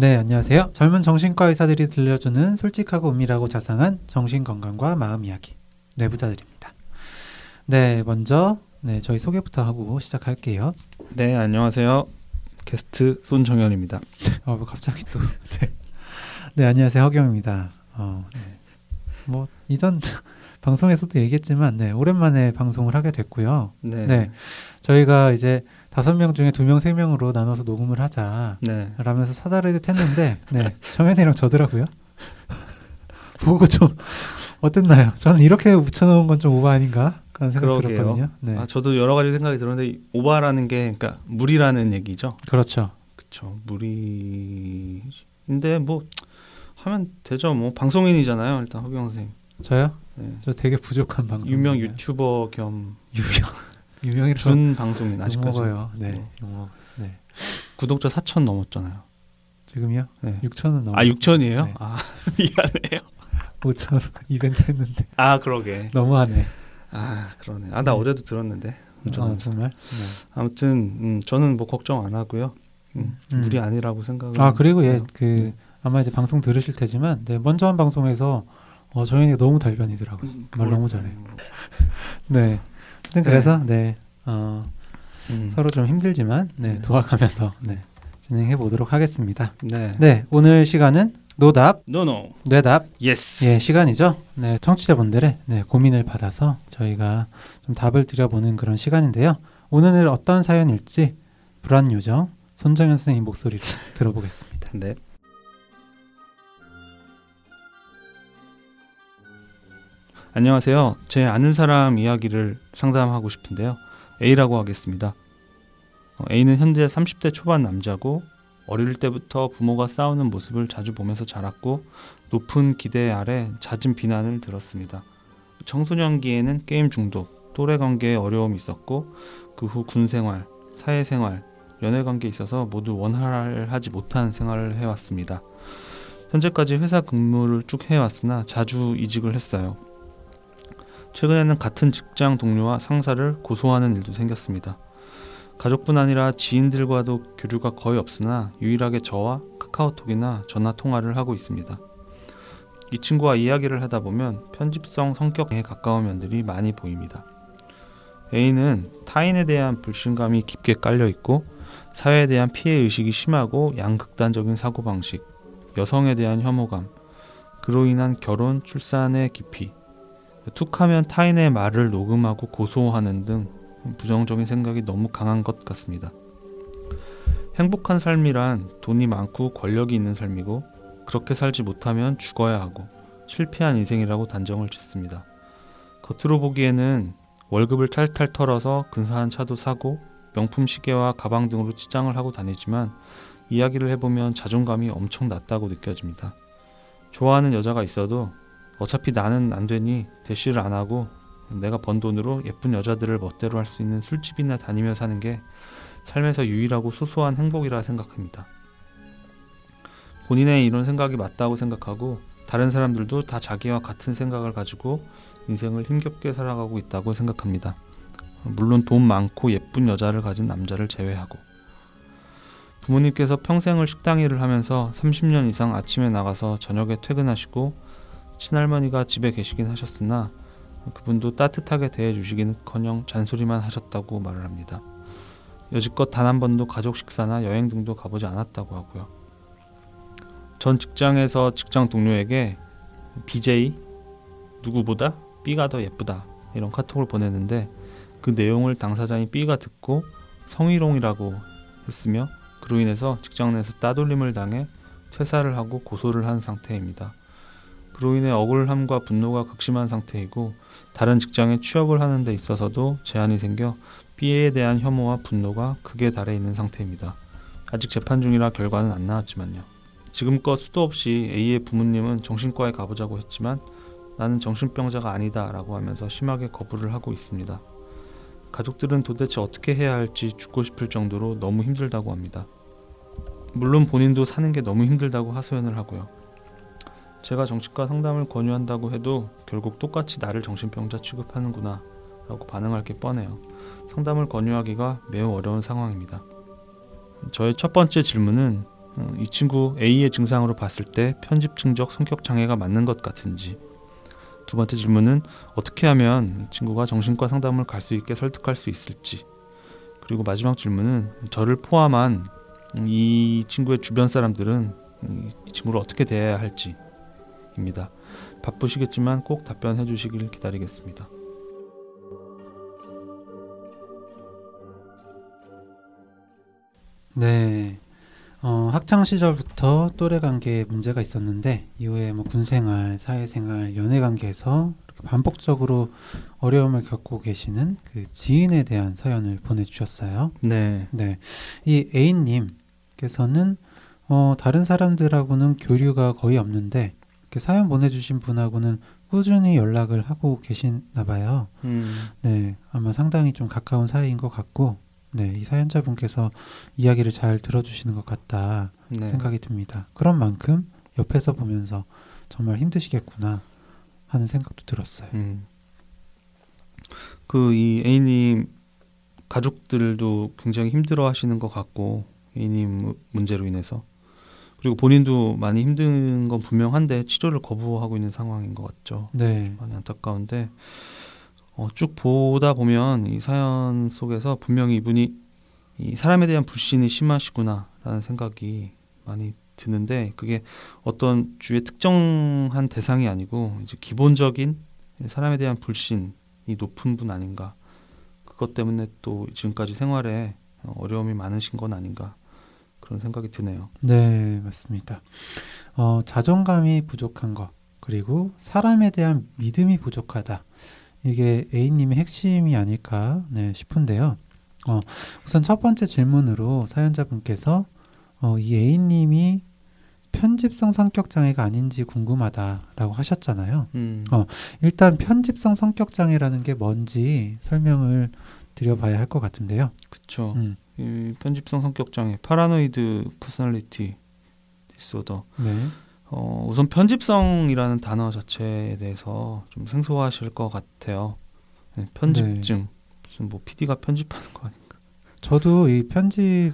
네, 안녕하세요. 젊은 정신과 의사들이 들려주는 솔직하고 은밀하고 자상한 정신 건강과 마음 이야기 뇌부자들입니다. 네, 먼저 네, 저희 소개부터 하고 시작할게요. 네, 안녕하세요. 게스트 손정현입니다. 어, 뭐 갑자기 또 네. 네, 안녕하세요. 허경입니다. 어, 네. 뭐 이전 방송에서도 얘기했지만 네, 오랜만에 방송을 하게 됐고요. 네. 네. 저희가 이제 다섯 명 중에 두 명, 세 명으로 나눠서 녹음을 하자. 네. 라면서 사다리를 탔는데 네 정현이랑 저더라고요. 보고 좀 어땠나요? 저는 이렇게 붙여놓은 건 좀 오버 아닌가? 그런 생각 그러게요. 들었거든요. 네, 아, 저도 여러 가지 생각이 들었는데 오바라는 게 그러니까 무리라는 얘기죠. 그렇죠. 그렇죠. 무리인데 뭐 하면 되죠. 뭐 방송인이잖아요. 일단 허경 선생님. 저요? 네. 저 되게 부족한 방송. 유명 유튜버 겸 유명 유명이라고 준 방송인 아직까지. 욕먹어요. 네, 네. 욕먹. 네, 구독자 4천 넘었잖아요. 지금요? 네. 6천은 넘었어요. 아 6천이에요? 네. 아 미안해요. 5천 이벤트 했는데 아 그러게. 너무하네. 아 그러네. 아나 네. 어제도 들었는데. 아, 정말. 네. 아무튼 음, 저는 뭐 걱정 안 하고요. 음, 음. 무리 아니라고 생각을. 아 그리고. 예그 네. 아마 이제 방송 들으실 테지만 네, 먼저 한 방송에서 어, 정현이가 너무 달변이더라고요. 음, 말 너무 잘해요. 네. 하여튼 그래서 네. 어, 음. 서로 좀 힘들지만 네, 네. 도와가면서 네, 진행해 보도록 하겠습니다. 네. 네, 오늘 시간은 노답, No No. 뇌답 Yes. 예 시간이죠. 네, 청취자분들의 네, 고민을 받아서 저희가 좀 답을 드려보는 그런 시간인데요. 오늘은 어떤 사연일지 불안 요정 손정현 선생님 목소리로 들어보겠습니다. 네. 안녕하세요. 제 아는 사람 이야기를 상담하고 싶은데요. A라고 하겠습니다. 어, A는 현재 30대 초반 남자고 어릴 때부터 부모가 싸우는 모습을 자주 보면서 자랐고 높은 기대 아래 잦은 비난을 들었습니다. 청소년기에는 게임 중독, 또래 관계에 어려움이 있었고 그 후 군생활, 사회생활, 연애 관계에 있어서 모두 원활하지 못한 생활을 해왔습니다. 현재까지 회사 근무를 쭉 해왔으나 자주 이직을 했어요. 최근에는 같은 직장 동료와 상사를 고소하는 일도 생겼습니다. 가족뿐 아니라 지인들과도 교류가 거의 없으나 유일하게 저와 카카오톡이나 전화 통화를 하고 있습니다. 이 친구와 이야기를 하다 보면 편집성 성격에 가까운 면들이 많이 보입니다. A는 타인에 대한 불신감이 깊게 깔려 있고 사회에 대한 피해 의식이 심하고 양극단적인 사고방식, 여성에 대한 혐오감, 그로 인한 결혼, 출산의 깊이, 툭하면 타인의 말을 녹음하고 고소하는 등 부정적인 생각이 너무 강한 것 같습니다. 행복한 삶이란 돈이 많고 권력이 있는 삶이고 그렇게 살지 못하면 죽어야 하고 실패한 인생이라고 단정을 짓습니다. 겉으로 보기에는 월급을 탈탈 털어서 근사한 차도 사고 명품 시계와 가방 등으로 치장을 하고 다니지만 이야기를 해보면 자존감이 엄청 낮다고 느껴집니다. 좋아하는 여자가 있어도 어차피 나는 안 되니 대시를 안 하고 내가 번 돈으로 예쁜 여자들을 멋대로 할 수 있는 술집이나 다니며 사는 게 삶에서 유일하고 소소한 행복이라 생각합니다. 본인의 이런 생각이 맞다고 생각하고 다른 사람들도 다 자기와 같은 생각을 가지고 인생을 힘겹게 살아가고 있다고 생각합니다. 물론 돈 많고 예쁜 여자를 가진 남자를 제외하고 부모님께서 평생을 식당 일을 하면서 30년 이상 아침에 나가서 저녁에 퇴근하시고 친할머니가 집에 계시긴 하셨으나 그분도 따뜻하게 대해주시기는커녕 잔소리만 하셨다고 말을 합니다. 여지껏 단 한 번도 가족 식사나 여행 등도 가보지 않았다고 하고요. 전 직장에서 직장 동료에게 BJ 누구보다 B가 더 예쁘다 이런 카톡을 보냈는데 그 내용을 당사자인 B가 듣고 성희롱이라고 했으며 그로 인해서 직장 내에서 따돌림을 당해 퇴사를 하고 고소를 한 상태입니다. 그로 인해 억울함과 분노가 극심한 상태이고 다른 직장에 취업을 하는 데 있어서도 제한이 생겨 B에 대한 혐오와 분노가 극에 달해 있는 상태입니다. 아직 재판 중이라 결과는 안 나왔지만요. 지금껏 수도 없이 A의 부모님은 정신과에 가보자고 했지만 나는 정신병자가 아니다 라고 하면서 심하게 거부를 하고 있습니다. 가족들은 도대체 어떻게 해야 할지 죽고 싶을 정도로 너무 힘들다고 합니다. 물론 본인도 사는 게 너무 힘들다고 하소연을 하고요. 제가 정신과 상담을 권유한다고 해도 결국 똑같이 나를 정신병자 취급하는구나 라고 반응할 게 뻔해요. 상담을 권유하기가 매우 어려운 상황입니다. 저의 첫 번째 질문은 어, 이 친구 A의 증상으로 봤을 때 편집증적 성격 장애가 맞는 것 같은지 두 번째 질문은 어떻게 하면 이 친구가 정신과 상담을 갈 수 있게 설득할 수 있을지 그리고 마지막 질문은 저를 포함한 이 친구의 주변 사람들은 이 친구를 어떻게 대해야 할지 입니다. 바쁘시겠지만 꼭 답변해 주시길 기다리겠습니다. 네. 어, 학창 시절부터 또래 관계에 문제가 있었는데 이후에 뭐 군생활, 사회생활, 연애 관계에서 반복적으로 어려움을 겪고 계시는 그 지인에 대한 사연을 보내주셨어요. 네. 네, 이 A님께서는 어, 다른 사람들하고는 교류가 거의 없는데 이렇게 사연 보내주신 분하고는 꾸준히 연락을 하고 계시나 봐요. 음, 네, 아마 상당히 좀 가까운 사이인 것 같고, 네, 이 사연자분께서 이야기를 잘 들어주시는 것 같다 네. 생각이 듭니다. 그런 만큼 옆에서 보면서 정말 힘드시겠구나 하는 생각도 들었어요. 음. 그이 A님 가족들도 굉장히 힘들어 하시는 것 같고 A님 무- 문제로 인해서 그리고 본인도 많이 힘든 건 분명한데 치료를 거부하고 있는 상황인 것 같죠. 네, 많이 안타까운데 어, 쭉 보다 보면 이 사연 속에서 분명히 이분이 이 사람에 대한 불신이 심하시구나라는 생각이 많이 드는데 그게 어떤 주의 특정한 대상이 아니고 이제 기본적인 사람에 대한 불신이 높은 분 아닌가. 그것 때문에 또 지금까지 생활에 어, 어려움이 많으신 건 아닌가 그런 생각이 드네요. 네, 맞습니다. 어, 자존감이 부족한 것, 그리고 사람에 대한 믿음이 부족하다. 이게 A님의 핵심이 아닐까 네, 싶은데요. 어, 우선 첫 번째 질문으로 사연자분께서 어, 이 A님이 편집성 성격 장애가 아닌지 궁금하다라고 하셨잖아요. 음, 어. 일단 편집성 성격 장애라는 게 뭔지 설명을 드려봐야 할 것 같은데요. 그렇죠. 음, 이 편집성 성격 장애, 파라노이드 Personality disorder. 네, 어, 우선 편집성이라는 단어 자체에 대해서 좀 생소하실 것 같아요. 네, 편집증 무슨 뭐 PD가 편집하는 거 아닌가? 저도 이 편집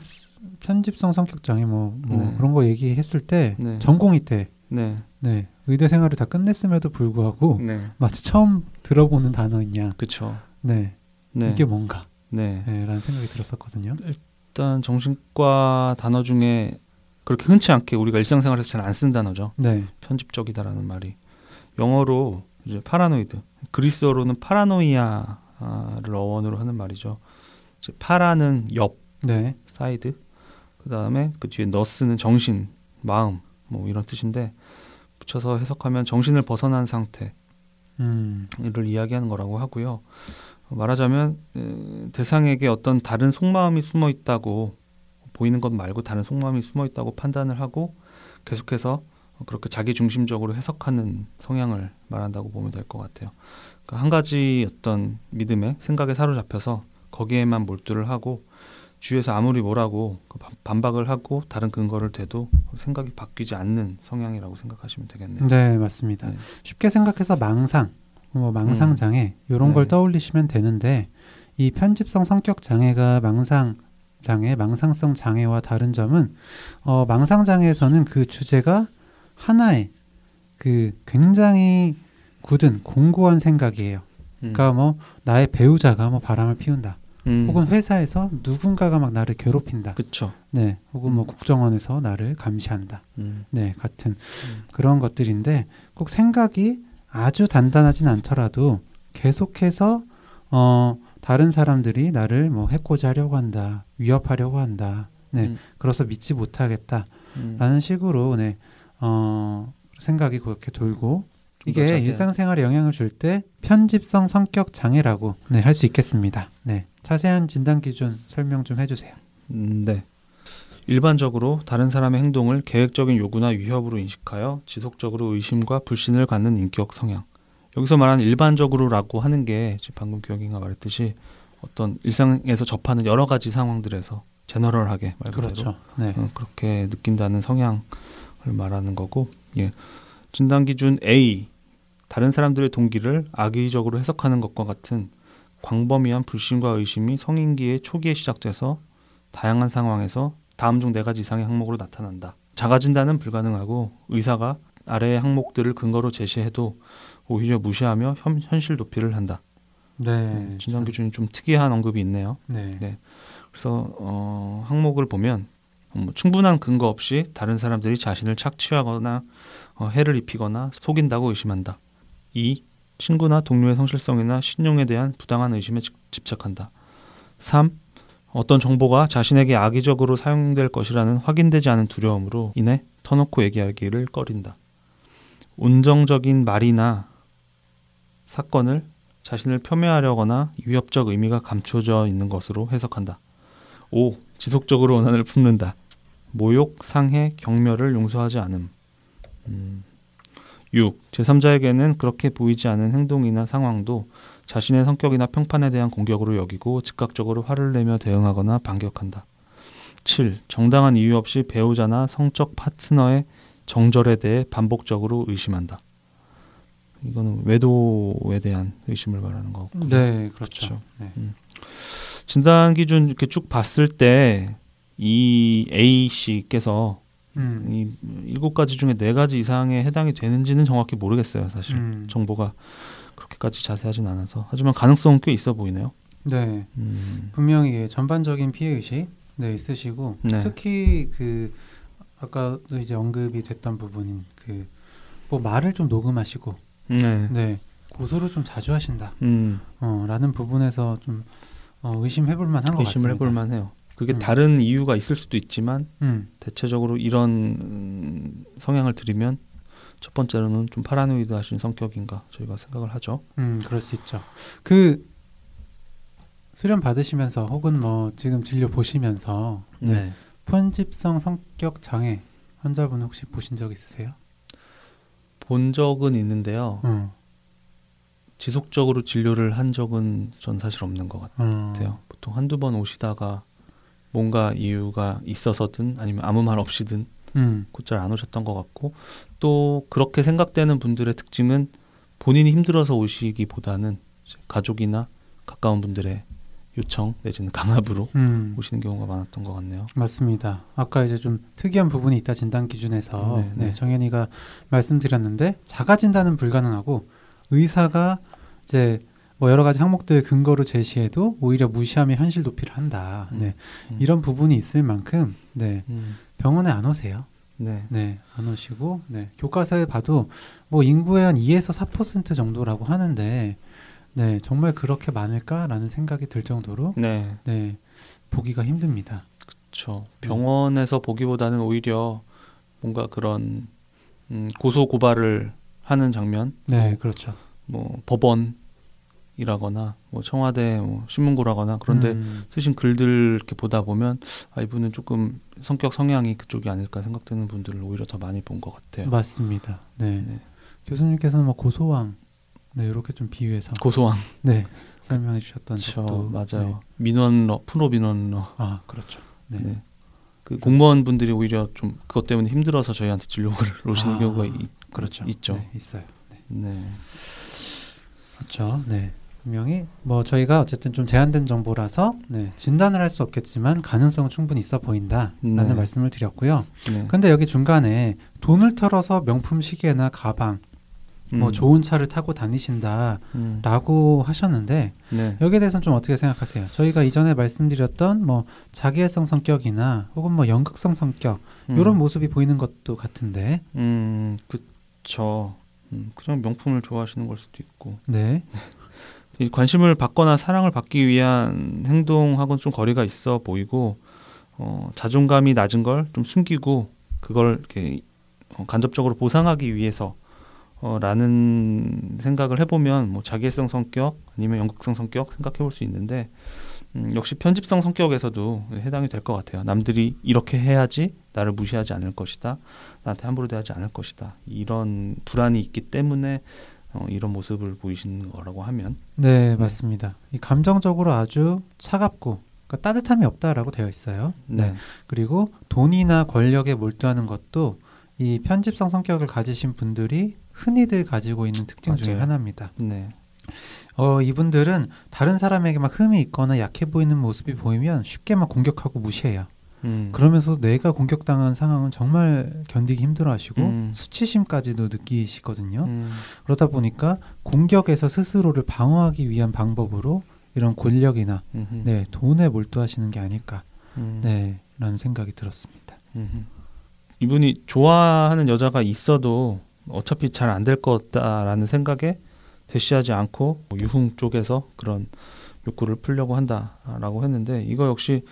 편집성 성격 장애 뭐, 뭐 네. 그런 거 얘기했을 때 네. 전공의 때 네, 네, 의대 생활을 다 끝냈음에도 불구하고 네, 마치 처음 들어보는 단어이냐. 그렇죠. 네, 네, 이게 뭔가. 네. 네, 라는 생각이 들었었거든요. 일단 정신과 단어 중에 그렇게 흔치 않게 우리가 일상생활에서 잘 안 쓰는 단어죠. 네, 편집적이다라는 말이 영어로 이제 paranoid, 그리스어로는 paranoia를 어원으로 하는 말이죠. 이제 para는 옆, 네, 사이드 그 다음에 그 뒤에 nous는 정신 마음 뭐 이런 뜻인데 붙여서 해석하면 정신을 벗어난 상태를 음, 이야기하는 거라고 하고요 어, 말하자면 에, 대상에게 어떤 다른 속마음이 숨어 있다고 보이는 것 말고 다른 속마음이 숨어 있다고 판단을 하고 계속해서 그렇게 자기 중심적으로 해석하는 성향을 말한다고 보면 될 것 같아요. 그러니까 한 가지 어떤 믿음에 생각에 사로잡혀서 거기에만 몰두를 하고 주위에서 아무리 뭐라고 그 반- 반박을 하고 다른 근거를 대도 생각이 바뀌지 않는 성향이라고 생각하시면 되겠네요. 네, 맞습니다. 네. 쉽게 생각해서 망상, 뭐 망상 음. 장애 이런 걸 네. 떠올리시면 되는데 이 편집성 성격 장애가 망상 장애, 망상성 장애와 다른 점은 어, 망상 장애에서는 그 주제가 하나의 그 굉장히 굳은 공고한 생각이에요. 음. 그러니까 뭐 나의 배우자가 뭐 바람을 피운다. 음. 혹은 회사에서 누군가가 막 나를 괴롭힌다. 그쵸. 네. 혹은 뭐 음. 국정원에서 나를 감시한다. 음. 네, 같은 음. 그런 것들인데 꼭 생각이 아주 단단하진 않더라도 계속해서 어 다른 사람들이 나를 뭐 해코지 하려고 한다. 위협하려고 한다. 네. 음. 그래서 믿지 못하겠다라는 음. 식으로 네. 어 생각이 그렇게 돌고 이게 일상생활에 영향을 줄 때 편집성 성격 장애라고 네, 할 수 있겠습니다. 네. 자세한 진단 기준 설명 좀 해주세요. 음, 네. 일반적으로 다른 사람의 행동을 계획적인 요구나 위협으로 인식하여 지속적으로 의심과 불신을 갖는 인격 성향. 여기서 말하는 일반적으로라고 하는 게 방금 교영이가 말했듯이 어떤 일상에서 접하는 여러 가지 상황들에서 제너럴하게 말 그대로 그렇죠. 네. 어, 그렇게 느낀다는 성향을 말하는 거고 예. 진단 기준 A 다른 사람들의 동기를 악의적으로 해석하는 것과 같은 광범위한 불신과 의심이 성인기의 초기에 시작돼서 다양한 상황에서 다음 중 네 가지 이상의 항목으로 나타난다. 자가 진단은 불가능하고 의사가 아래의 항목들을 근거로 제시해도 오히려 무시하며 현, 현실 도피를 한다. 네. 진단 기준이 좀 특이한 언급이 있네요. 네. 네. 그래서 어, 항목을 보면 뭐 충분한 근거 없이 다른 사람들이 자신을 착취하거나 어, 해를 입히거나 속인다고 의심한다. 2. 친구나 동료의 성실성이나 신용에 대한 부당한 의심에 집- 집착한다. 3. 어떤 정보가 자신에게 악의적으로 사용될 것이라는 확인되지 않은 두려움으로 인해 터놓고 얘기하기를 꺼린다. 운정적인 말이나 사건을 자신을 폄훼하려거나 위협적 의미가 감춰져 있는 것으로 해석한다. 5. 지속적으로 원한을 품는다. 모욕, 상해, 경멸을 용서하지 않음. 음. 6. 제3자에게는 그렇게 보이지 않은 행동이나 상황도 자신의 성격이나 평판에 대한 공격으로 여기고 즉각적으로 화를 내며 대응하거나 반격한다. 7. 정당한 이유 없이 배우자나 성적 파트너의 정절에 대해 반복적으로 의심한다. 이거는 외도에 대한 의심을 말하는 거고. 네, 그렇죠. 그렇죠. 네. 진단 기준 이렇게 쭉 봤을 때 이 A 씨께서 음. 이 일곱 가지 중에 네 가지 이상에 해당이 되는지는 정확히 모르겠어요, 사실. 음. 정보가 그렇게까지 자세하진 않아서. 하지만 가능성은 꽤 있어 보이네요. 네. 음. 분명히 전반적인 피해 의식 네 있으시고 네. 특히 그 아까도 이제 언급이 됐던 부분인 그 뭐 말을 좀 녹음하시고 네. 네 고소를 좀 자주 하신다 음. 어 라는 부분에서 좀 어, 의심해볼 만한 것 의심을 같습니다. 해볼 만해요. 그게 음. 다른 이유가 있을 수도 있지만 음, 대체적으로 이런 음, 성향을 들이면 첫 번째로는 좀 파라노이드 하신 성격인가 저희가 생각을 하죠. 음, 그럴 수 있죠. 그 수련 받으시면서 혹은 뭐 지금 진료 보시면서 네. 편집성 성격 장애 환자분 혹시 보신 적 있으세요? 본 적은 있는데요. 어, 지속적으로 진료를 한 적은 전 사실 없는 것 어, 같아요. 보통 한두 번 오시다가 뭔가 이유가 있어서든 아니면 아무 말 없이든 음, 곧잘 안 오셨던 것 같고 또 그렇게 생각되는 분들의 특징은 본인이 힘들어서 오시기보다는 가족이나 가까운 분들의 요청 내지는 강압으로 음. 오시는 경우가 많았던 것 같네요. 맞습니다. 아까 이제 좀 특이한 부분이 있다 진단 기준에서 네, 네, 네. 정현이가 말씀드렸는데 자가 진단은 불가능하고 의사가 이제 뭐 여러 가지 항목들 근거로 제시해도 오히려 무시하며 현실 도피를 한다. 음, 네, 음. 이런 부분이 있을 만큼 네 음, 병원에 안 오세요. 네. 네, 안 오시고 네 교과서에 봐도 뭐 인구의 한 2에서 4% 정도라고 하는데 네 정말 그렇게 많을까라는 생각이 들 정도로 네. 네 보기가 힘듭니다. 그렇죠. 네. 병원에서 보기보다는 오히려 뭔가 그런 음, 고소 고발을 하는 장면, 네, 그렇죠. 뭐 법원 이라거나 뭐 청와대 뭐 신문고라거나 그런데 음, 쓰신 글들 이렇게 보다 보면 아 이분은 조금 성격 성향이 그쪽이 아닐까 생각되는 분들을 오히려 더 많이 본 것 같아요. 맞습니다. 네. 네. 교수님께서는 뭐 고소왕 네 이렇게 좀 비유해서 고소왕, 네 설명해 주셨던 저 적도 맞아요. 네. 민원러, 프로 민원러. 아 그렇죠. 네. 네. 그 공무원 분들이 오히려 좀 그것 때문에 힘들어서 저희한테 진료를 오시는 아, 경우가 있, 그렇죠. 있죠. 네, 있어요. 네. 네. 그렇죠. 네. 분명히 뭐 저희가 어쨌든 좀 제한된 정보라서 네, 진단을 할 수 없겠지만 가능성은 충분히 있어 보인다라는 네. 말씀을 드렸고요. 네. 근데 여기 중간에 돈을 털어서 명품 시계나 가방, 뭐 음, 좋은 차를 타고 다니신다라고 음, 하셨는데 네. 여기에 대해서는 좀 어떻게 생각하세요? 저희가 이전에 말씀드렸던 뭐 자기애성 성격이나 혹은 뭐 연극성 성격 음, 이런 모습이 보이는 것도 같은데, 음, 그쵸. 음, 그냥 명품을 좋아하시는 걸 수도 있고 네, 이 관심을 받거나 사랑을 받기 위한 행동하고는 좀 거리가 있어 보이고 어, 자존감이 낮은 걸 좀 숨기고 그걸 이렇게 어, 간접적으로 보상하기 위해서 어, 라는 생각을 해보면 뭐 자기애성 성격 아니면 연극성 성격 생각해 볼 수 있는데 음, 역시 편집성 성격에서도 해당이 될 것 같아요. 남들이 이렇게 해야지 나를 무시하지 않을 것이다. 나한테 함부로 대하지 않을 것이다. 이런 불안이 있기 때문에 어, 이런 모습을 보이시는 거라고 하면 네 맞습니다. 이 감정적으로 아주 차갑고 그러니까 따뜻함이 없다라고 되어 있어요. 네. 그리고 돈이나 권력에 몰두하는 것도 이 편집성 성격을 가지신 분들이 흔히들 가지고 있는 특징 중에 맞아요. 하나입니다. 네. 어, 이분들은 다른 사람에게 막 흠이 있거나 약해 보이는 모습이 보이면 쉽게 막 공격하고 무시해요. 음. 그러면서 내가 공격당한 상황은 정말 견디기 힘들어하시고 음. 수치심까지도 느끼시거든요. 음. 그러다 보니까 공격에서 스스로를 방어하기 위한 방법으로 이런 권력이나 음흠. 네, 돈에 몰두하시는 게 아닐까 음. 네, 라는 생각이 들었습니다. 음흠. 이분이 좋아하는 여자가 있어도 어차피 잘 안될 거다라는 생각에 대시하지 않고 유흥 쪽에서 그런 욕구를 풀려고 한다라고 했는데 이거 역시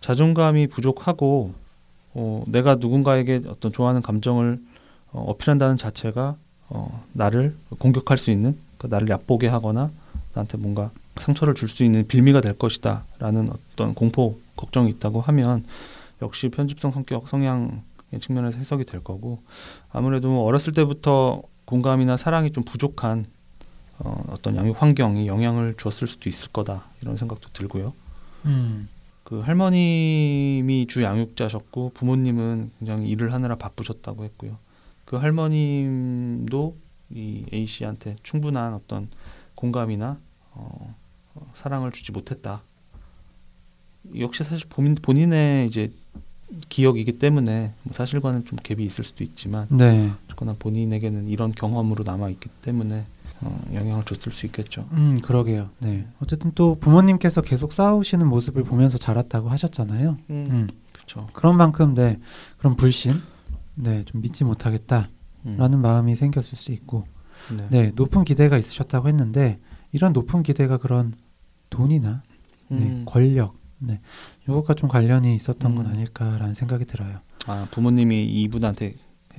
자존감이 부족하고 어, 내가 누군가에게 어떤 좋아하는 감정을 어, 어필한다는 자체가 어, 나를 공격할 수 있는 그러니까 나를 얕보게 하거나 나한테 뭔가 상처를 줄 수 있는 빌미가 될 것이다라는 어떤 공포 걱정이 있다고 하면 역시 편집성 성격 성향의 측면에서 해석이 될 거고 아무래도 어렸을 때부터 공감이나 사랑이 좀 부족한 어, 어떤 양육 환경이 영향을 주었을 수도 있을 거다 이런 생각도 들고요. 음, 그 할머님이 주 양육자셨고 부모님은 굉장히 일을 하느라 바쁘셨다고 했고요. 그 할머님도 이 A 씨한테 충분한 어떤 공감이나 어, 어, 사랑을 주지 못했다. 역시 사실 본인, 본인의 이제 기억이기 때문에 뭐 사실과는 좀 갭이 있을 수도 있지만 네, 어쨌거나 본인에게는 이런 경험으로 남아 있기 때문에 어, 영향을 줬을 수 있겠죠. 음, 그러게요. 네, 어쨌든 또 부모님께서 계속 싸우시는 모습을 보면서 자랐다고 하셨잖아요. 음, 그렇죠. 그런 만큼 네, 그런 불신, 네, 좀 믿지 못하겠다라는 음. 마음이 생겼을 수 있고, 네. 네, 높은 기대가 있으셨다고 했는데 이런 높은 기대가 그런 돈이나 네, 음. 권력, 네, 요것과 좀 관련이 있었던 건 음. 아닐까라는 생각이 들어요. 아 부모님이 이분한테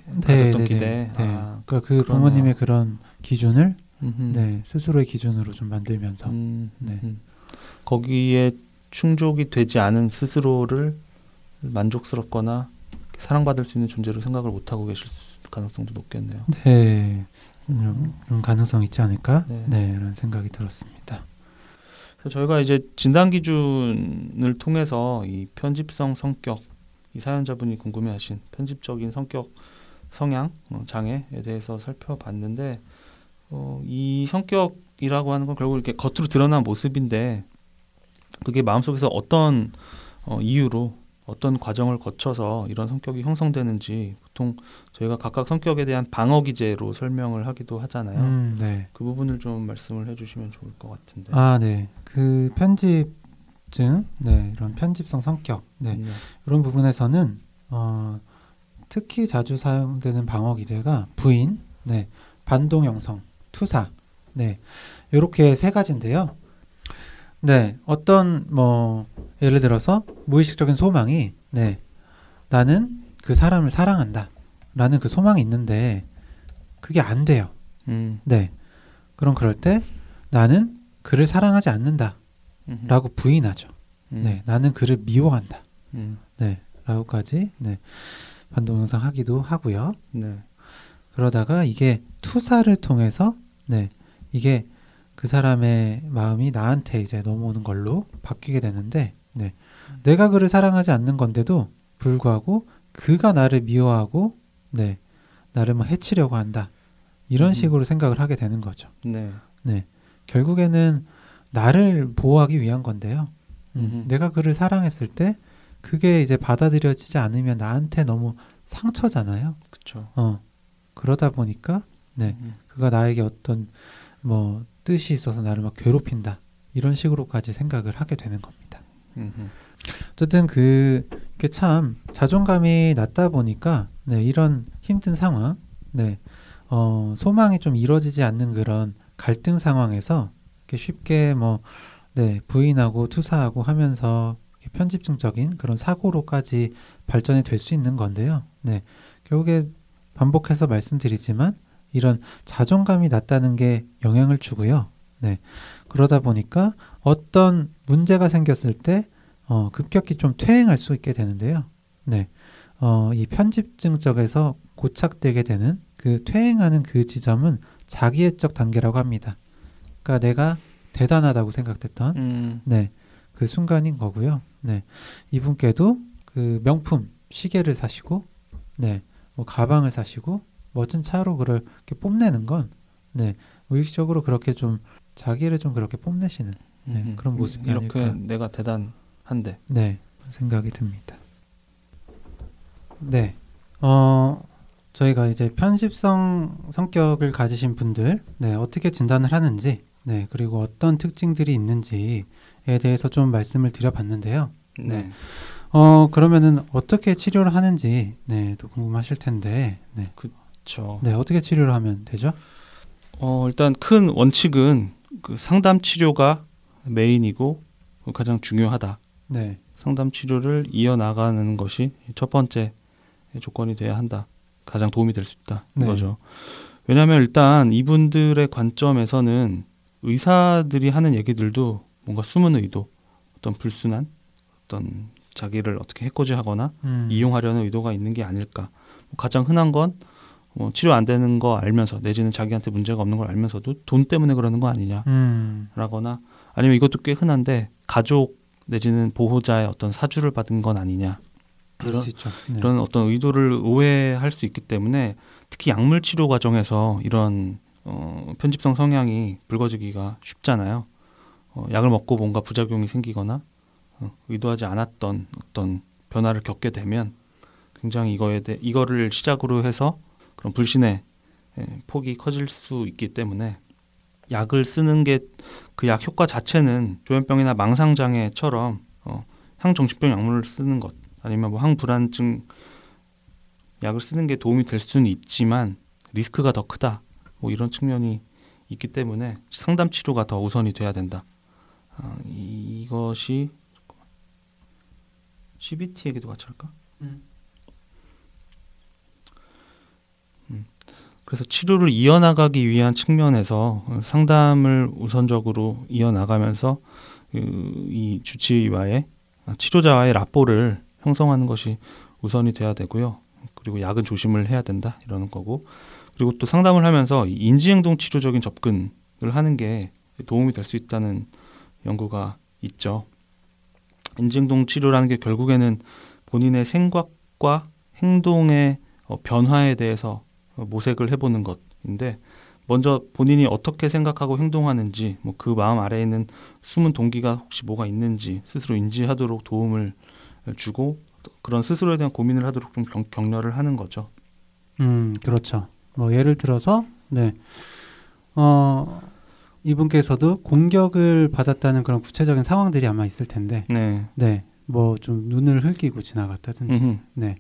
네, 가졌던 네, 기대. 네, 네. 아, 그러니까 그 그러네요. 부모님의 그런 기준을 음흠. 네, 스스로의 기준으로 좀 만들면서 음, 네. 음. 거기에 충족이 되지 않은 스스로를 만족스럽거나 사랑받을 수 있는 존재로 생각을 못 하고 계실 가능성도 높겠네요. 네, 좀, 좀 가능성 있지 않을까? 네. 네, 이런 생각이 들었습니다. 저희가 이제 진단 기준을 통해서 이 편집성 성격 이 사연자분이 궁금해하신 편집적인 성격 성향 어, 장애에 대해서 살펴봤는데 어, 이 성격이라고 하는 건 결국 이렇게 겉으로 드러난 모습인데 그게 마음속에서 어떤 어, 이유로 어떤 과정을 거쳐서 이런 성격이 형성되는지 보통 저희가 각각 성격에 대한 방어 기제로 설명을 하기도 하잖아요. 음, 네. 그 부분을 좀 말씀을 해주시면 좋을 것 같은데. 아, 네. 그 편집증, 네, 이런 편집성 성격, 네, 네. 이런 부분에서는 어, 특히 자주 사용되는 방어 기제가 부인, 네, 반동 형성, 투사, 네, 이렇게 세 가지인데요. 네, 어떤 뭐 예를 들어서 무의식적인 소망이, 네, 나는 그 사람을 사랑한다 라는 그 소망이 있는데 그게 안 돼요. 음. 네, 그럼 그럴 때 나는 그를 사랑하지 않는다라고 음흠. 부인하죠. 음. 네, 나는 그를 미워한다. 음. 네, 라고까지 네, 반동 형성하기도 하고요. 네. 그러다가 이게 투사를 통해서 네, 이게 그 사람의 마음이 나한테 이제 넘어오는 걸로 바뀌게 되는데, 네, 내가 그를 사랑하지 않는 건데도 불구하고 그가 나를 미워하고, 네, 나를 막 해치려고 한다. 이런 음. 식으로 생각을 하게 되는 거죠. 네. 네, 결국에는 나를 보호하기 위한 건데요. 음. 내가 그를 사랑했을 때 그게 이제 받아들여지지 않으면 나한테 너무 상처잖아요. 그렇죠. 어, 그러다 보니까 네, 음. 그가 나에게 어떤 뭐 뜻이 있어서 나를 막 괴롭힌다 이런 식으로까지 생각을 하게 되는 겁니다. 음흠. 어쨌든 그 이게 참 자존감이 낮다 보니까 네, 이런 힘든 상황, 네, 어, 소망이 좀 이루어지지 않는 그런 갈등 상황에서 이렇게 쉽게 뭐 네, 부인하고 투사하고 하면서 편집증적인 그런 사고로까지 발전이 될 수 있는 건데요. 네, 결국에 반복해서 말씀드리지만 이런 자존감이 낮다는 게 영향을 주고요. 네, 그러다 보니까 어떤 문제가 생겼을 때 어, 급격히 좀 퇴행할 수 있게 되는데요. 네. 어, 이 편집증 쪽에서 고착되게 되는 그 퇴행하는 그 지점은 자기애적 단계라고 합니다. 그러니까 내가 대단하다고 생각됐던 음. 네. 그 순간인 거고요. 네. 이분께도 그 명품 시계를 사시고 네. 뭐 가방을 사시고 멋진 차로 그걸 이렇게 뽐내는 건 네. 무의식적으로 그렇게 좀 자기를 좀 그렇게 뽐내시는 네, 음흠. 그런 모습이 이렇게 아닐까. 내가 대단한데 네. 생각이 듭니다. 네. 어, 저희가 이제 편집성 성격을 가지신 분들, 네, 어떻게 진단을 하는지, 네, 그리고 어떤 특징들이 있는지에 대해서 좀 말씀을 드려봤는데요. 네. 어, 그러면은 어떻게 치료를 하는지, 네, 또 궁금하실 텐데, 네, 그 렇죠. 네, 어떻게 치료를 하면 되죠? 어, 일단 큰 원칙은 그 상담 치료가 메인이고 가장 중요하다. 네, 상담 치료를 이어나가는 것이 첫 번째 조건이 돼야 한다. 가장 도움이 될 수 있다. 네. 이거죠. 왜냐하면 일단 이분들의 관점에서는 의사들이 하는 얘기들도 뭔가 숨은 의도, 어떤 불순한, 어떤 자기를 어떻게 해코지하거나 음, 이용하려는 의도가 있는 게 아닐까. 뭐 가장 흔한 건 뭐 치료 안 되는 거 알면서 내지는 자기한테 문제가 없는 걸 알면서도 돈 때문에 그러는 거 아니냐. 음, 라거나 아니면 이것도 꽤 흔한데 가족 내지는 보호자의 어떤 사주를 받은 건 아니냐 이런. 네. 이런 어떤 의도를 오해할 수 있기 때문에 특히 약물 치료 과정에서 이런 어, 편집성 성향이 불거지기가 쉽잖아요. 어, 약을 먹고 뭔가 부작용이 생기거나 어, 의도하지 않았던 어떤 변화를 겪게 되면 굉장히 이거에 대해 이거를 시작으로 해서 그런 불신의 예, 폭이 커질 수 있기 때문에 약을 쓰는 게 그 약 효과 자체는 조현병이나 망상장애처럼 어, 항정신병 약물을 쓰는 것 아니면 뭐 항불안증 약을 쓰는 게 도움이 될 수는 있지만 리스크가 더 크다 뭐 이런 측면이 있기 때문에 상담 치료가 더 우선이 돼야 된다. 아, 이- 이것이 CBT 얘기도 같이 할까? 음. 그래서 치료를 이어나가기 위한 측면에서 어, 상담을 우선적으로 이어나가면서 그, 이 주치의와의 아, 치료자와의 라포를 형성하는 것이 우선이 돼야 되고요. 그리고 약은 조심을 해야 된다 이러는 거고 그리고 또 상담을 하면서 이 인지행동 치료적인 접근을 하는 게 도움이 될 수 있다는 연구가 있죠. 인지행동 치료라는 게 결국에는 본인의 생각과 행동의 어, 변화에 대해서 어, 모색을 해보는 것인데 먼저 본인이 어떻게 생각하고 행동하는지 뭐 그 마음 아래에 있는 숨은 동기가 혹시 뭐가 있는지 스스로 인지하도록 도움을 주고 그런 스스로에 대한 고민을 하도록 좀 경, 격려를 하는 거죠. 음, 그렇죠. 뭐 예를 들어서 네. 어, 이분께서도 공격을 받았다는 그런 구체적인 상황들이 아마 있을 텐데. 네. 네. 뭐 좀 눈을 흘기고 지나갔다든지. 음흠, 네.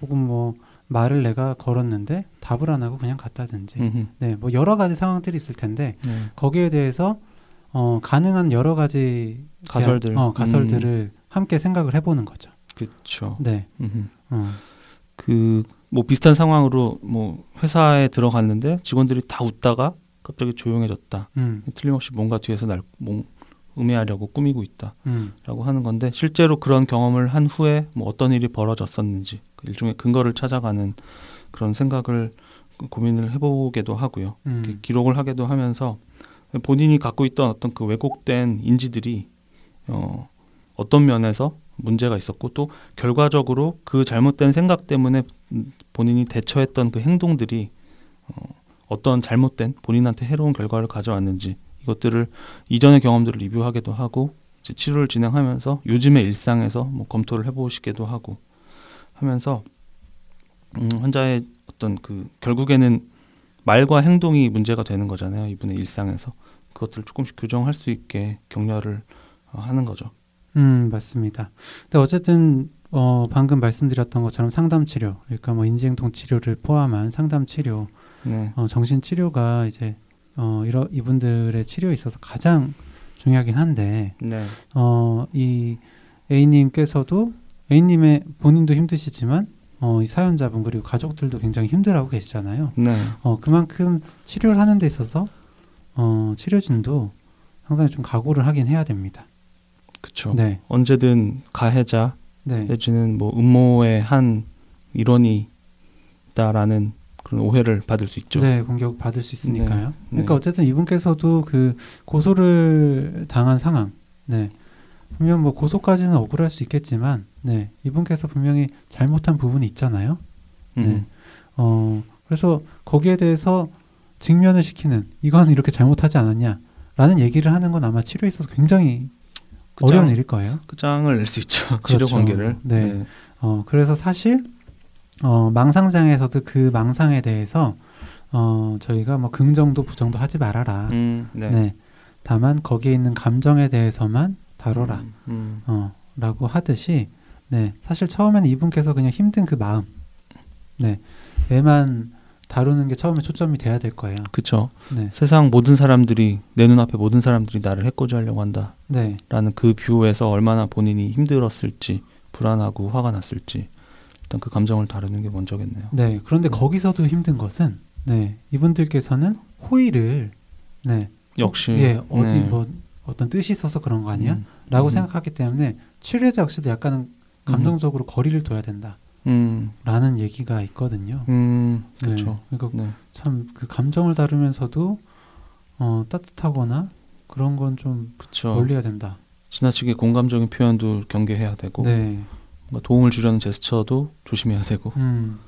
혹은 뭐 말을 내가 걸었는데 답을 안 하고 그냥 갔다든지. 음흠, 네. 뭐 여러 가지 상황들이 있을 텐데 네. 거기에 대해서 어, 가능한 여러 가지 가설들. 음. 어, 가설들을 함께 생각을 해 보는 거죠. 그렇죠. 네. 어. 그뭐 비슷한 상황으로 뭐 회사에 들어갔는데 직원들이 다 웃다가 갑자기 조용해졌다. 음. 틀림없이 뭔가 뒤에서 날 뭐, 음해하려고 꾸미고 있다. 음. 라고 하는 건데 실제로 그런 경험을 한 후에 뭐 어떤 일이 벌어졌었는지 그 일종의 근거를 찾아가는 그런 생각을 고민을 해보게도 하고요. 음. 기록을 하게도 하면서 본인이 갖고 있던 어떤 그 왜곡된 인지들이 어, 어떤 면에서 문제가 있었고 또 결과적으로 그 잘못된 생각 때문에 음, 본인이 대처했던 그 행동들이 어, 어떤 잘못된 본인한테 해로운 결과를 가져왔는지 이것들을 이전의 경험들을 리뷰하기도 하고 이제 치료를 진행하면서 요즘의 일상에서 뭐 검토를 해보시기도 하고 하면서 음, 환자의 어떤 그 결국에는 말과 행동이 문제가 되는 거잖아요 이분의 일상에서 그것들을 조금씩 교정할 수 있게 격려를 어, 하는 거죠. 음, 맞습니다. 근데 어쨌든 어, 방금 말씀드렸던 것처럼 상담 치료, 그러니까 뭐 인지행동 치료를 포함한 상담 치료, 네, 어, 정신 치료가 이제 어, 이러, 이분들의 치료에 있어서 가장 중요하긴 한데 네, 어, 이 A님께서도 A님의 본인도 힘드시지만 어, 이 사연자분 그리고 가족들도 굉장히 힘들어하고 계시잖아요. 네, 어, 그만큼 치료를 하는 데 있어서 어, 치료진도 상당히 좀 각오를 하긴 해야 됩니다. 그렇죠. 네, 언제든 가해자 네, 내지는 뭐 음모의 한 일원이다라는 그런 오해를 받을 수 있죠. 네, 공격 받을 수 있으니까요. 네. 그러니까 어쨌든 이분께서도 그 고소를 당한 상황, 네, 분명 뭐 고소까지는 억울할 수 있겠지만, 네, 이분께서 분명히 잘못한 부분이 있잖아요. 네. 음, 어, 그래서 거기에 대해서 직면을 시키는 이건 이렇게 잘못하지 않았냐라는 얘기를 하는 건 아마 치료에 있어서 굉장히 그 어려운 장- 일일 거예요. 그 장을 낼 수 있죠. 그렇죠. 치료 관계를. 네. 어, 그래서 사실 어, 망상장에서도 그 망상에 대해서 어, 저희가 뭐 긍정도 부정도 하지 말아라. 음, 네. 네. 다만 거기에 있는 감정에 대해서만 다뤄라. 음, 음, 어, 라고 하듯이 네. 사실 처음에는 이분께서 그냥 힘든 그 마음 네. 얘만 다루는 게 처음에 초점이 돼야 될 거예요. 그쵸. 네. 세상 모든 사람들이 내 눈앞에 모든 사람들이 나를 해코지 하려고 한다라는 네. 그 뷰에서 얼마나 본인이 힘들었을지 불안하고 화가 났을지 일단 그 감정을 다루는 게 먼저겠네요. 네. 그런데 네. 거기서도 힘든 것은 네. 이분들께서는 호의를 네. 역시 예, 어디 네. 뭐 어떤 뜻이 있어서 그런 거 아니야? 음, 라고 음. 생각하기 때문에 치료자 역시도 약간은 감정적으로 거리를 둬야 된다. 음, 라는 얘기가 있거든요. 음, 네. 그렇죠. 그러니까 네. 참그 감정을 다루면서도 어, 따뜻하거나 그런 건좀 그렇죠. 멀리 해야 된다. 지나치게 공감적인 표현도 경계해야 되고 네. 도움을 주려는 제스처도 조심해야 되고 음.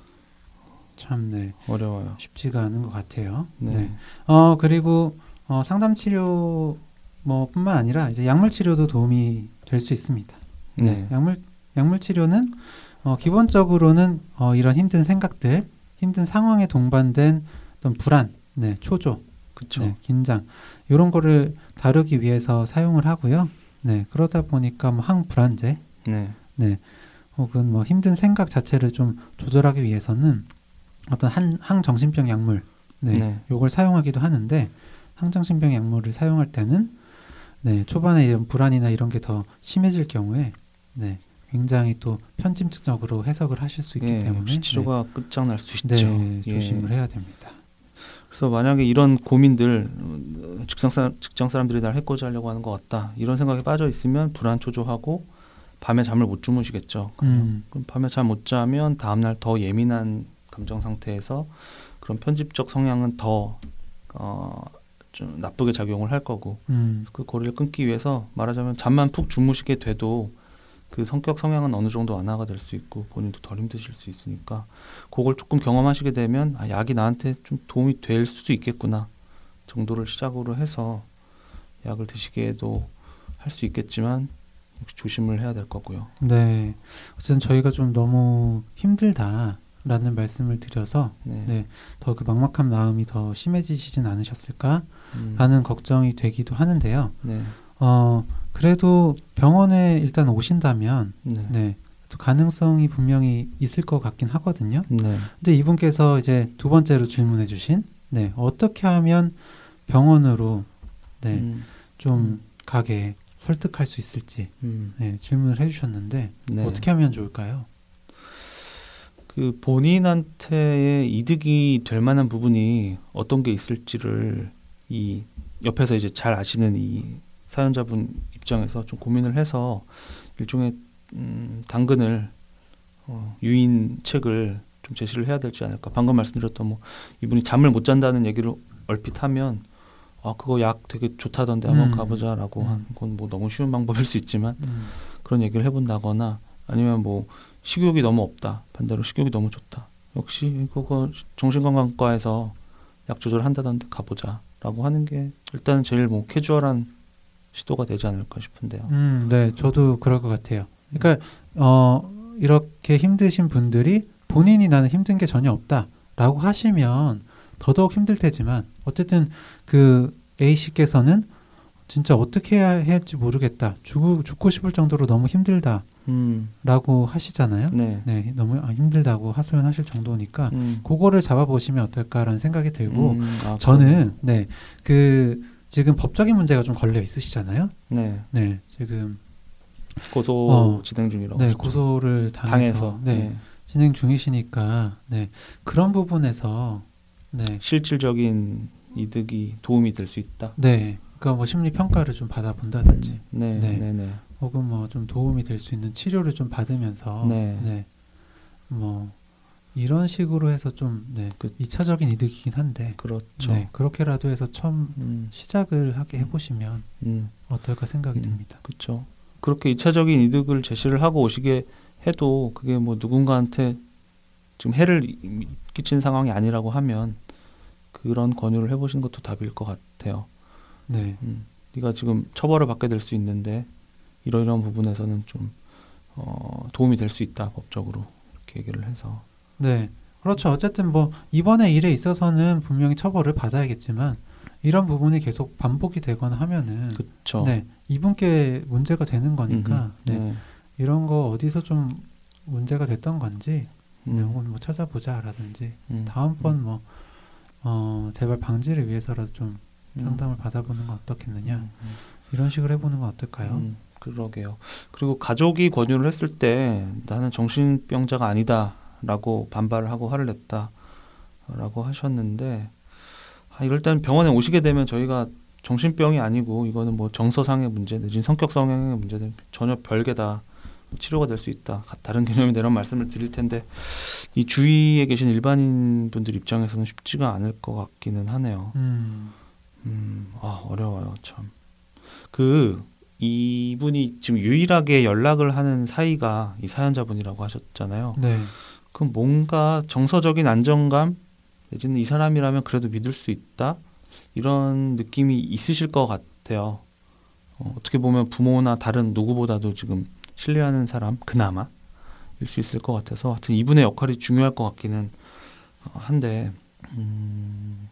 참 네. 어려워요. 쉽지가 않은 것 같아요. 네. 네. 어, 그리고 어, 상담 치료 뭐 뿐만 아니라 이제 약물 치료도 도움이 될 수 있습니다. 네. 약물 약물 치료는 어, 기본적으로는 어, 이런 힘든 생각들, 힘든 상황에 동반된 어떤 불안, 네, 초조, 그렇죠. 네, 긴장 이런 거를 다루기 위해서 사용을 하고요. 네, 그러다 보니까 뭐 항불안제, 네. 네, 혹은 뭐 힘든 생각 자체를 좀 조절하기 위해서는 어떤 한 항정신병 약물, 네, 네. 요걸 사용하기도 하는데 항정신병 약물을 사용할 때는 네, 초반에 이런 불안이나 이런 게 더 심해질 경우에 네, 굉장히 또 편집적으로 해석을 하실 수 있기 예, 때문에 치료가 끝장날 수 네, 있죠. 네, 예. 조심을 해야 됩니다. 그래서 만약에 이런 고민들 어, 직장 사람 직장 사람들이 날 해코지 하려고 하는 것 같다 이런 생각에 빠져 있으면 불안 초조하고 밤에 잠을 못 주무시겠죠. 음, 그럼 밤에 잠 못 자면 다음 날 더 예민한 감정 상태에서 그런 편집적 성향은 더 어, 좀 나쁘게 작용을 할 거고 음, 그 고리를 끊기 위해서 말하자면 잠만 푹 주무시게 돼도 그 성격 성향은 어느 정도 완화가 될 수 있고 본인도 덜 힘드실 수 있으니까 그걸 조금 경험하시게 되면 아, 약이 나한테 좀 도움이 될 수도 있겠구나 정도를 시작으로 해서 약을 드시기에도 할 수 있겠지만 조심을 해야 될 거고요. 네. 어쨌든 저희가 좀 너무 힘들다 라는 말씀을 드려서 네. 네, 더 그 막막한 마음이 더 심해지시진 않으셨을까라는 음, 걱정이 되기도 하는데요. 네. 어, 그래도 병원에 일단 오신다면 네. 네, 또 가능성이 분명히 있을 것 같긴 하거든요. 네. 근데 이분께서 이제 두 번째로 질문해 주신 네, 어떻게 하면 병원으로 네, 음, 좀 가게 설득할 수 있을지 음, 네, 질문을 해 주셨는데 네. 어떻게 하면 좋을까요? 그 본인한테의 이득이 될 만한 부분이 어떤 게 있을지를 이 옆에서 이제 잘 아시는 이 사연자분 입장에서 좀 고민을 해서 일종의 음, 당근을 어, 유인 책을 좀 제시를 해야 될지 않을까. 방금 말씀드렸던 뭐 이분이 잠을 못 잔다는 얘기를 얼핏 하면 아 그거 약 되게 좋다던데 한번 음. 가보자라고 음. 하는 건뭐 너무 쉬운 방법일 수 있지만 음, 그런 얘기를 해본다거나 아니면 뭐 식욕이 너무 없다 반대로 식욕이 너무 좋다 역시 그거 정신건강과에서 약 조절한다던데 가보자 라고 하는 게 일단 제일 뭐 캐주얼한 시도가 되지 않을까 싶은데요. 음, 네, 저도 그럴 것 같아요. 그러니까 어, 이렇게 힘드신 분들이 본인이 나는 힘든 게 전혀 없다라고 하시면 더더욱 힘들 테지만 어쨌든 그 A 씨께서는 진짜 어떻게 해야 할지 모르겠다. 죽고 죽고 싶을 정도로 너무 힘들다 라고 음, 하시잖아요. 네. 네, 너무 아, 힘들다고 하소연하실 정도니까 음, 그거를 잡아보시면 어떨까라는 생각이 들고 음, 아, 저는 네, 그 지금 법적인 문제가 좀 걸려 있으시잖아요. 네 네, 지금 고소 어, 진행 중이라고 네. 고소를 당해서, 당해서 네, 네. 진행 중이시니까 네, 그런 부분에서 네, 실질적인 이득이 도움이 될 수 있다. 네, 그러니까 뭐 심리 평가를 좀 받아본다든지, 네, 네. 네, 네, 혹은 뭐 좀 도움이 될 수 있는 치료를 좀 받으면서, 네. 네, 뭐 이런 식으로 해서 좀 네, 그- 이차적인 이득이긴 한데, 그렇죠. 네, 그렇게라도 해서 처음 음, 시작을 하게 해보시면 음. 어떨까 생각이 음. 듭니다. 그렇죠. 그렇게 이차적인 이득을 제시를 하고 오시게 해도 그게 뭐 누군가한테 지금 해를 이- 끼친 상황이 아니라고 하면 그런 권유를 해보시는 것도 답일 것 같아요. 네, 음, 네가 지금 처벌을 받게 될 수 있는데 이러이러한 부분에서는 좀 어, 도움이 될 수 있다 법적으로 이렇게 얘기를 해서 네. 그렇죠. 어쨌든 뭐 이번에 일에 있어서는 분명히 처벌을 받아야겠지만 이런 부분이 계속 반복이 되거나 하면은 그렇죠. 네. 이분께 문제가 되는 거니까 네. 네. 이런 거 어디서 좀 문제가 됐던 건지 네, 음, 혹은 뭐 찾아보자라든지 음, 다음번 뭐 어, 재발 방지를 위해서라도 좀 음, 상담을 받아보는 건 어떻겠느냐 음, 음. 이런 식으로 해보는 건 어떨까요? 음, 그러게요. 그리고 가족이 권유를 했을 때 나는 정신병자가 아니다라고 반발을 하고 화를 냈다라고 하셨는데 아, 이럴 때는 병원에 오시게 되면 저희가 정신병이 아니고 이거는 뭐 정서상의 문제 내지 성격 성향의 문제는 전혀 별개다 치료가 될 수 있다 가- 다른 개념이다 이런 말씀을 드릴 텐데 이 주위에 계신 일반인 분들 입장에서는 쉽지가 않을 것 같기는 하네요. 음, 음, 아, 어려워요, 참. 그, 이분이 지금 유일하게 연락을 하는 사이가 이 사연자분이라고 하셨잖아요. 네, 그럼 뭔가 정서적인 안정감, 내지는 이 사람이라면 그래도 믿을 수 있다? 이런 느낌이 있으실 것 같아요. 어, 어떻게 보면 부모나 다른 누구보다도 지금 신뢰하는 사람, 그나마, 일 수 있을 것 같아서 하여튼 이분의 역할이 중요할 것 같기는 어, 한데, 음,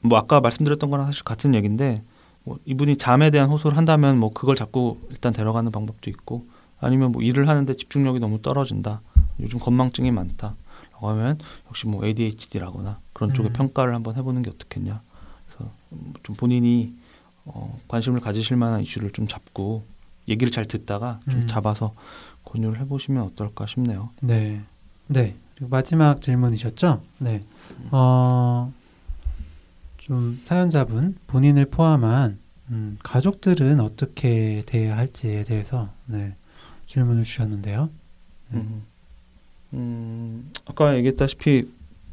뭐 아까 말씀드렸던 거랑 사실 같은 얘기인데, 뭐 이분이 잠에 대한 호소를 한다면 뭐 그걸 자꾸 일단 데려가는 방법도 있고, 아니면 뭐 일을 하는데 집중력이 너무 떨어진다. 요즘 건망증이 많다. 라고 하면 역시 뭐 ADHD라거나 그런 쪽의 음. 평가를 한번 해보는 게 어떻겠냐. 그래서 음, 좀 본인이 어, 관심을 가지실 만한 이슈를 좀 잡고 얘기를 잘 듣다가 좀 음. 잡아서 권유를 해보시면 어떨까 싶네요. 네, 네. 그리고 마지막 질문이셨죠? 네, 어, 좀 사연자분 본인을 포함한 음, 가족들은 어떻게 대해야 할지에 대해서 네, 질문을 주셨는데요. 네. 음, 음, 아까 얘기했다시피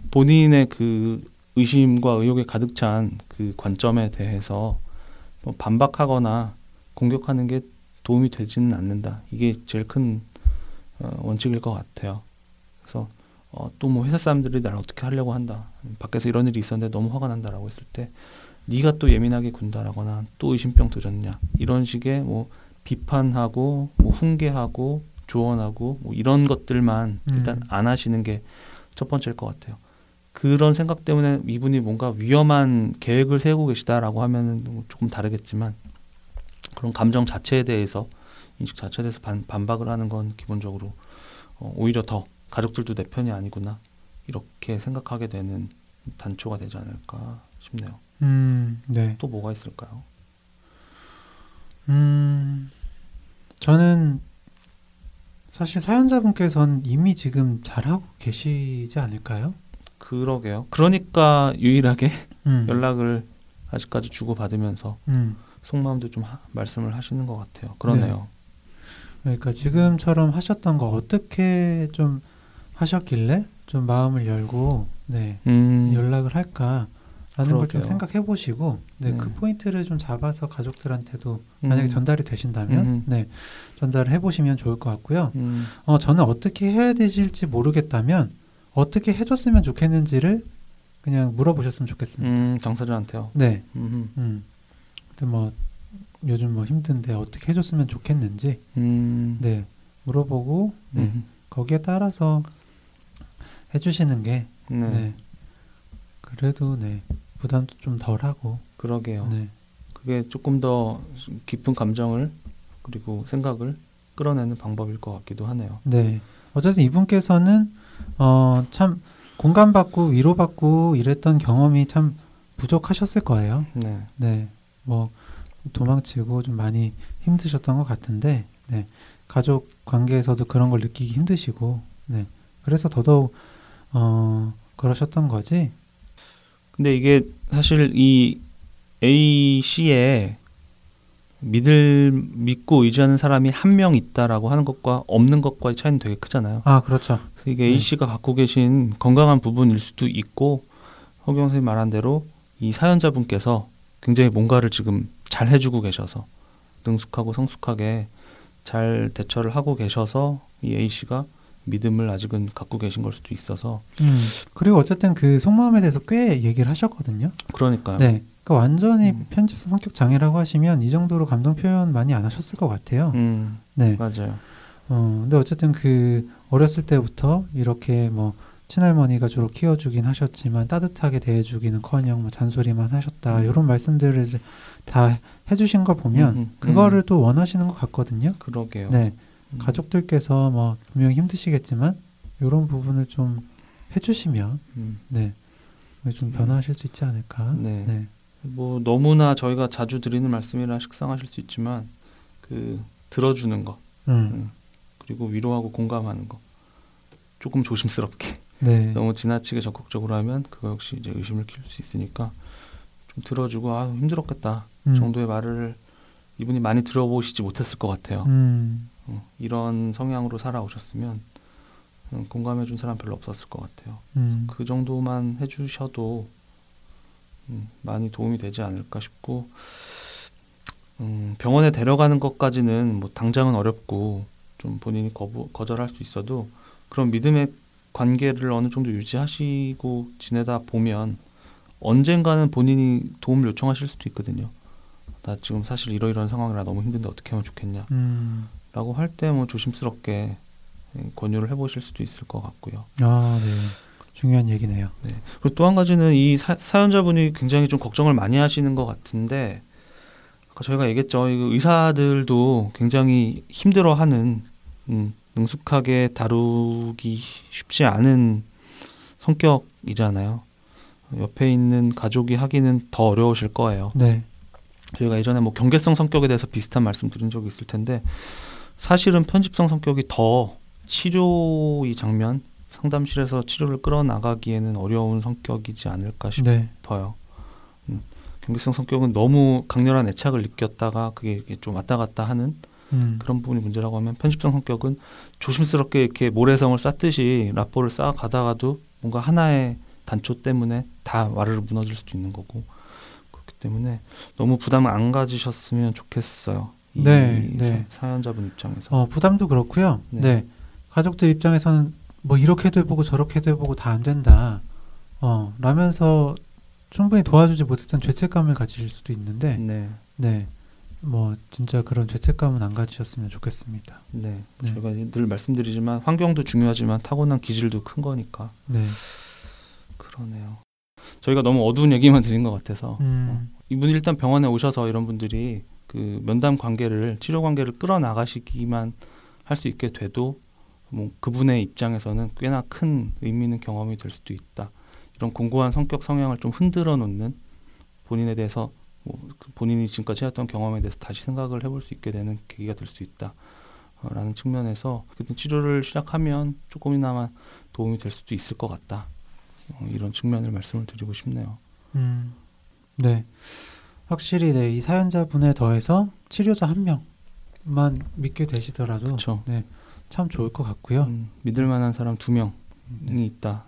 본인의 그 의심과 의혹에 가득 찬 그 관점에 대해서 뭐 반박하거나 공격하는 게 도움이 되지는 않는다. 이게 제일 큰 어, 원칙일 것 같아요. 어, 또 뭐 회사 사람들이 나를 어떻게 하려고 한다. 밖에서 이런 일이 있었는데 너무 화가 난다라고 했을 때 네가 또 예민하게 군다라거나 또 의심병 들었냐 이런 식의 뭐 비판하고 뭐 훈계하고 조언하고 뭐 이런 것들만 일단 음. 안 하시는 게 첫 번째일 것 같아요. 그런 생각 때문에 이분이 뭔가 위험한 계획을 세우고 계시다라고 하면은 뭐 조금 다르겠지만 그런 감정 자체에 대해서 인식 자체에 대해서 반, 반박을 하는 건 기본적으로 어, 오히려 더 가족들도 내 편이 아니구나 이렇게 생각하게 되는 단초가 되지 않을까 싶네요. 음, 네. 또 뭐가 있을까요? 음, 저는 사실 사연자분께서는 이미 지금 잘하고 계시지 않을까요? 그러게요. 그러니까 유일하게 음, 연락을 아직까지 주고 받으면서 음, 속마음도 좀 하- 말씀을 하시는 것 같아요. 그러네요. 그러니까 지금처럼 하셨던 거 어떻게 좀 하셨길래 좀 마음을 열고 네, 음, 연락을 할까? 라는 걸 좀. 생각해 보시고 네, 네. 그 포인트를 좀 잡아서 가족들한테도 음, 만약에 전달이 되신다면 음. 네, 전달을 해 보시면 좋을 것 같고요. 음, 어, 저는 어떻게 해야 되실지 모르겠다면 어떻게 해줬으면 좋겠는지를 그냥 물어보셨으면 좋겠습니다. 음, 당사자한테요. 네, 음, 뭐 요즘 뭐 힘든데 어떻게 해줬으면 좋겠는지 음, 네 물어보고 네, 음, 거기에 따라서 해주시는 게 네, 네. 그래도 네 부담도 좀 덜하고 그러게요. 네. 그게 조금 더 깊은 감정을 그리고 생각을 끌어내는 방법일 것 같기도 하네요. 네. 어쨌든 이분께서는 어, 참 공감받고 위로받고 이랬던 경험이 참 부족하셨을 거예요. 네, 네. 뭐 도망치고 좀 많이 힘드셨던 것 같은데 네. 가족 관계에서도 그런 걸 느끼기 힘드시고 네. 그래서 더더욱 어, 그러셨던 거지. 근데 이게 사실 이 A 씨에 믿을 믿고 의지하는 사람이 한 명 있다라고 하는 것과 없는 것과의 차이는 되게 크잖아요. 아, 그렇죠. 이게 네. A 씨가 갖고 계신 건강한 부분일 수도 있고 허경 선생님 말한 대로 이 사연자분께서 굉장히 뭔가를 지금 잘 해주고 계셔서 능숙하고 성숙하게 잘 대처를 하고 계셔서 이 A 씨가 믿음을 아직은 갖고 계신 걸 수도 있어서 음. 그리고 어쨌든 그 속마음에 대해서 꽤 얘기를 하셨거든요. 그러니까요. 네. 그러니까 완전히 음. 편집성 성격 장애라고 하시면 이 정도로 감정 표현 많이 안 하셨을 것 같아요. 음, 네. 맞아요. 어, 근데 어쨌든 그 어렸을 때부터 이렇게 뭐 친할머니가 주로 키워주긴 하셨지만 따뜻하게 대해주기는커녕 뭐 잔소리만 하셨다 음. 이런 말씀들을 다 해주신 걸 보면 음, 음, 그거를 음. 또 원하시는 것 같거든요. 그러게요. 네, 음. 가족들께서 뭐 분명히 힘드시겠지만 이런 부분을 좀 해주시면 음. 네, 좀 변화하실 수 있지 않을까. 네. 네, 뭐 너무나 저희가 자주 드리는 말씀이라 식상하실 수 있지만 그 들어주는 거 음, 음. 그리고 위로하고 공감하는 거 조금 조심스럽게 네, 너무 지나치게 적극적으로 하면 그거 역시 이제 의심을 키울 수 있으니까 좀 들어주고 아 힘들었겠다 음, 정도의 말을 이분이 많이 들어보시지 못했을 것 같아요. 음, 어, 이런 성향으로 살아오셨으면 음, 공감해준 사람 별로 없었을 것 같아요. 음, 그 정도만 해주셔도 음, 많이 도움이 되지 않을까 싶고 음, 병원에 데려가는 것까지는 뭐 당장은 어렵고 좀 본인이 거부, 거절할 수 있어도 그런 믿음의 관계를 어느 정도 유지하시고 지내다 보면 언젠가는 본인이 도움을 요청하실 수도 있거든요. 나 지금 사실 이러이러한 상황이라 너무 힘든데 어떻게 하면 좋겠냐 음, 라고 할 때 뭐 조심스럽게 예, 권유를 해보실 수도 있을 것 같고요. 아, 네, 중요한 얘기네요. 그리고 또 한 가지는 이 사, 사연자분이 굉장히 좀 걱정을 많이 하시는 것 같은데 아까 저희가 얘기했죠. 이 의사들도 굉장히 힘들어하는 음, 능숙하게 다루기 쉽지 않은 성격이잖아요. 옆에 있는 가족이 하기는 더 어려우실 거예요. 네, 저희가 예전에 뭐 경계성 성격에 대해서 비슷한 말씀 드린 적이 있을 텐데 사실은 편집성 성격이 더 치료 이 장면 상담실에서 치료를 끌어나가기에는 어려운 성격이지 않을까 네, 싶어요. 음, 경계성 성격은 너무 강렬한 애착을 느꼈다가 그게 좀 왔다 갔다 하는 음, 그런 부분이 문제라고 하면 편집성 성격은 조심스럽게 이렇게 모래성을 쌓듯이 라포를 쌓아 가다가도 뭔가 하나의 단초 때문에 다 와르르 무너질 수도 있는 거고 그렇기 때문에 너무 부담을 안 가지셨으면 좋겠어요. 이 네, 네. 사, 연자분 입장에서. 어, 부담도 그렇고요. 네. 네. 가족들 입장에서는 뭐 이렇게도 해보고 저렇게도 해보고 다 안 된다. 어, 라면서 충분히 도와주지 못했던 죄책감을 가지실 수도 있는데, 네, 네. 뭐 진짜 그런 죄책감은 안 가지셨으면 좋겠습니다. 네. 네. 저희가 늘 말씀드리지만 환경도 중요하지만 타고난 기질도 큰 거니까 네. 그러네요. 저희가 너무 어두운 얘기만 드린 것 같아서 음, 이분이 일단 병원에 오셔서 이런 분들이 그 면담 관계를 치료 관계를 끌어 나가시기만 할 수 있게 돼도 뭐 그분의 입장에서는 꽤나 큰 의미 있는 경험이 될 수도 있다. 이런 공고한 성격 성향을 좀 흔들어 놓는 본인에 대해서 뭐그 본인이 지금까지 해왔던 경험에 대해서 다시 생각을 해볼 수 있게 되는 계기가 될 수 있다. 어, 라는 측면에서 어쨌든 치료를 시작하면 조금이나마 도움이 될 수도 있을 것 같다. 어, 이런 측면을 말씀을 드리고 싶네요. 음, 네. 확실히 네, 이 사연자분에 더해서 치료자 한 명만 믿게 되시더라도. 네, 참 좋을 것 같고요. 음, 믿을 만한 사람 두 명이 네. 있다.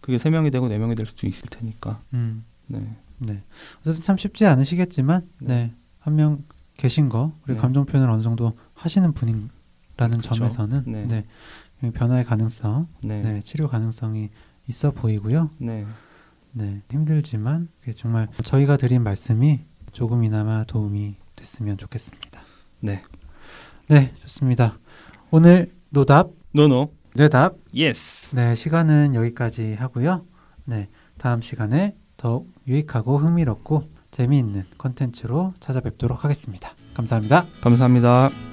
그게 세 명이 되고 네 명이 될 수도 있을 테니까. 음, 네. 네. 어쨌든 참 쉽지 않으시겠지만, 네. 네. 한명 계신 거, 그리고 네. 감정 표현을 어느 정도 하시는 분이라는 그쵸. 점에서는, 네. 네. 변화의 가능성, 네. 네. 치료 가능성이 있어 보이고요. 네. 네. 힘들지만, 정말 저희가 드린 말씀이 조금이나마 도움이 됐으면 좋겠습니다. 네. 네, 좋습니다. 오늘 노답, No No. 뇌답, Yes. 네, 시간은 여기까지 하고요. 네, 다음 시간에 더욱 유익하고 흥미롭고 재미있는 컨텐츠로 찾아뵙도록 하겠습니다. 감사합니다. 감사합니다.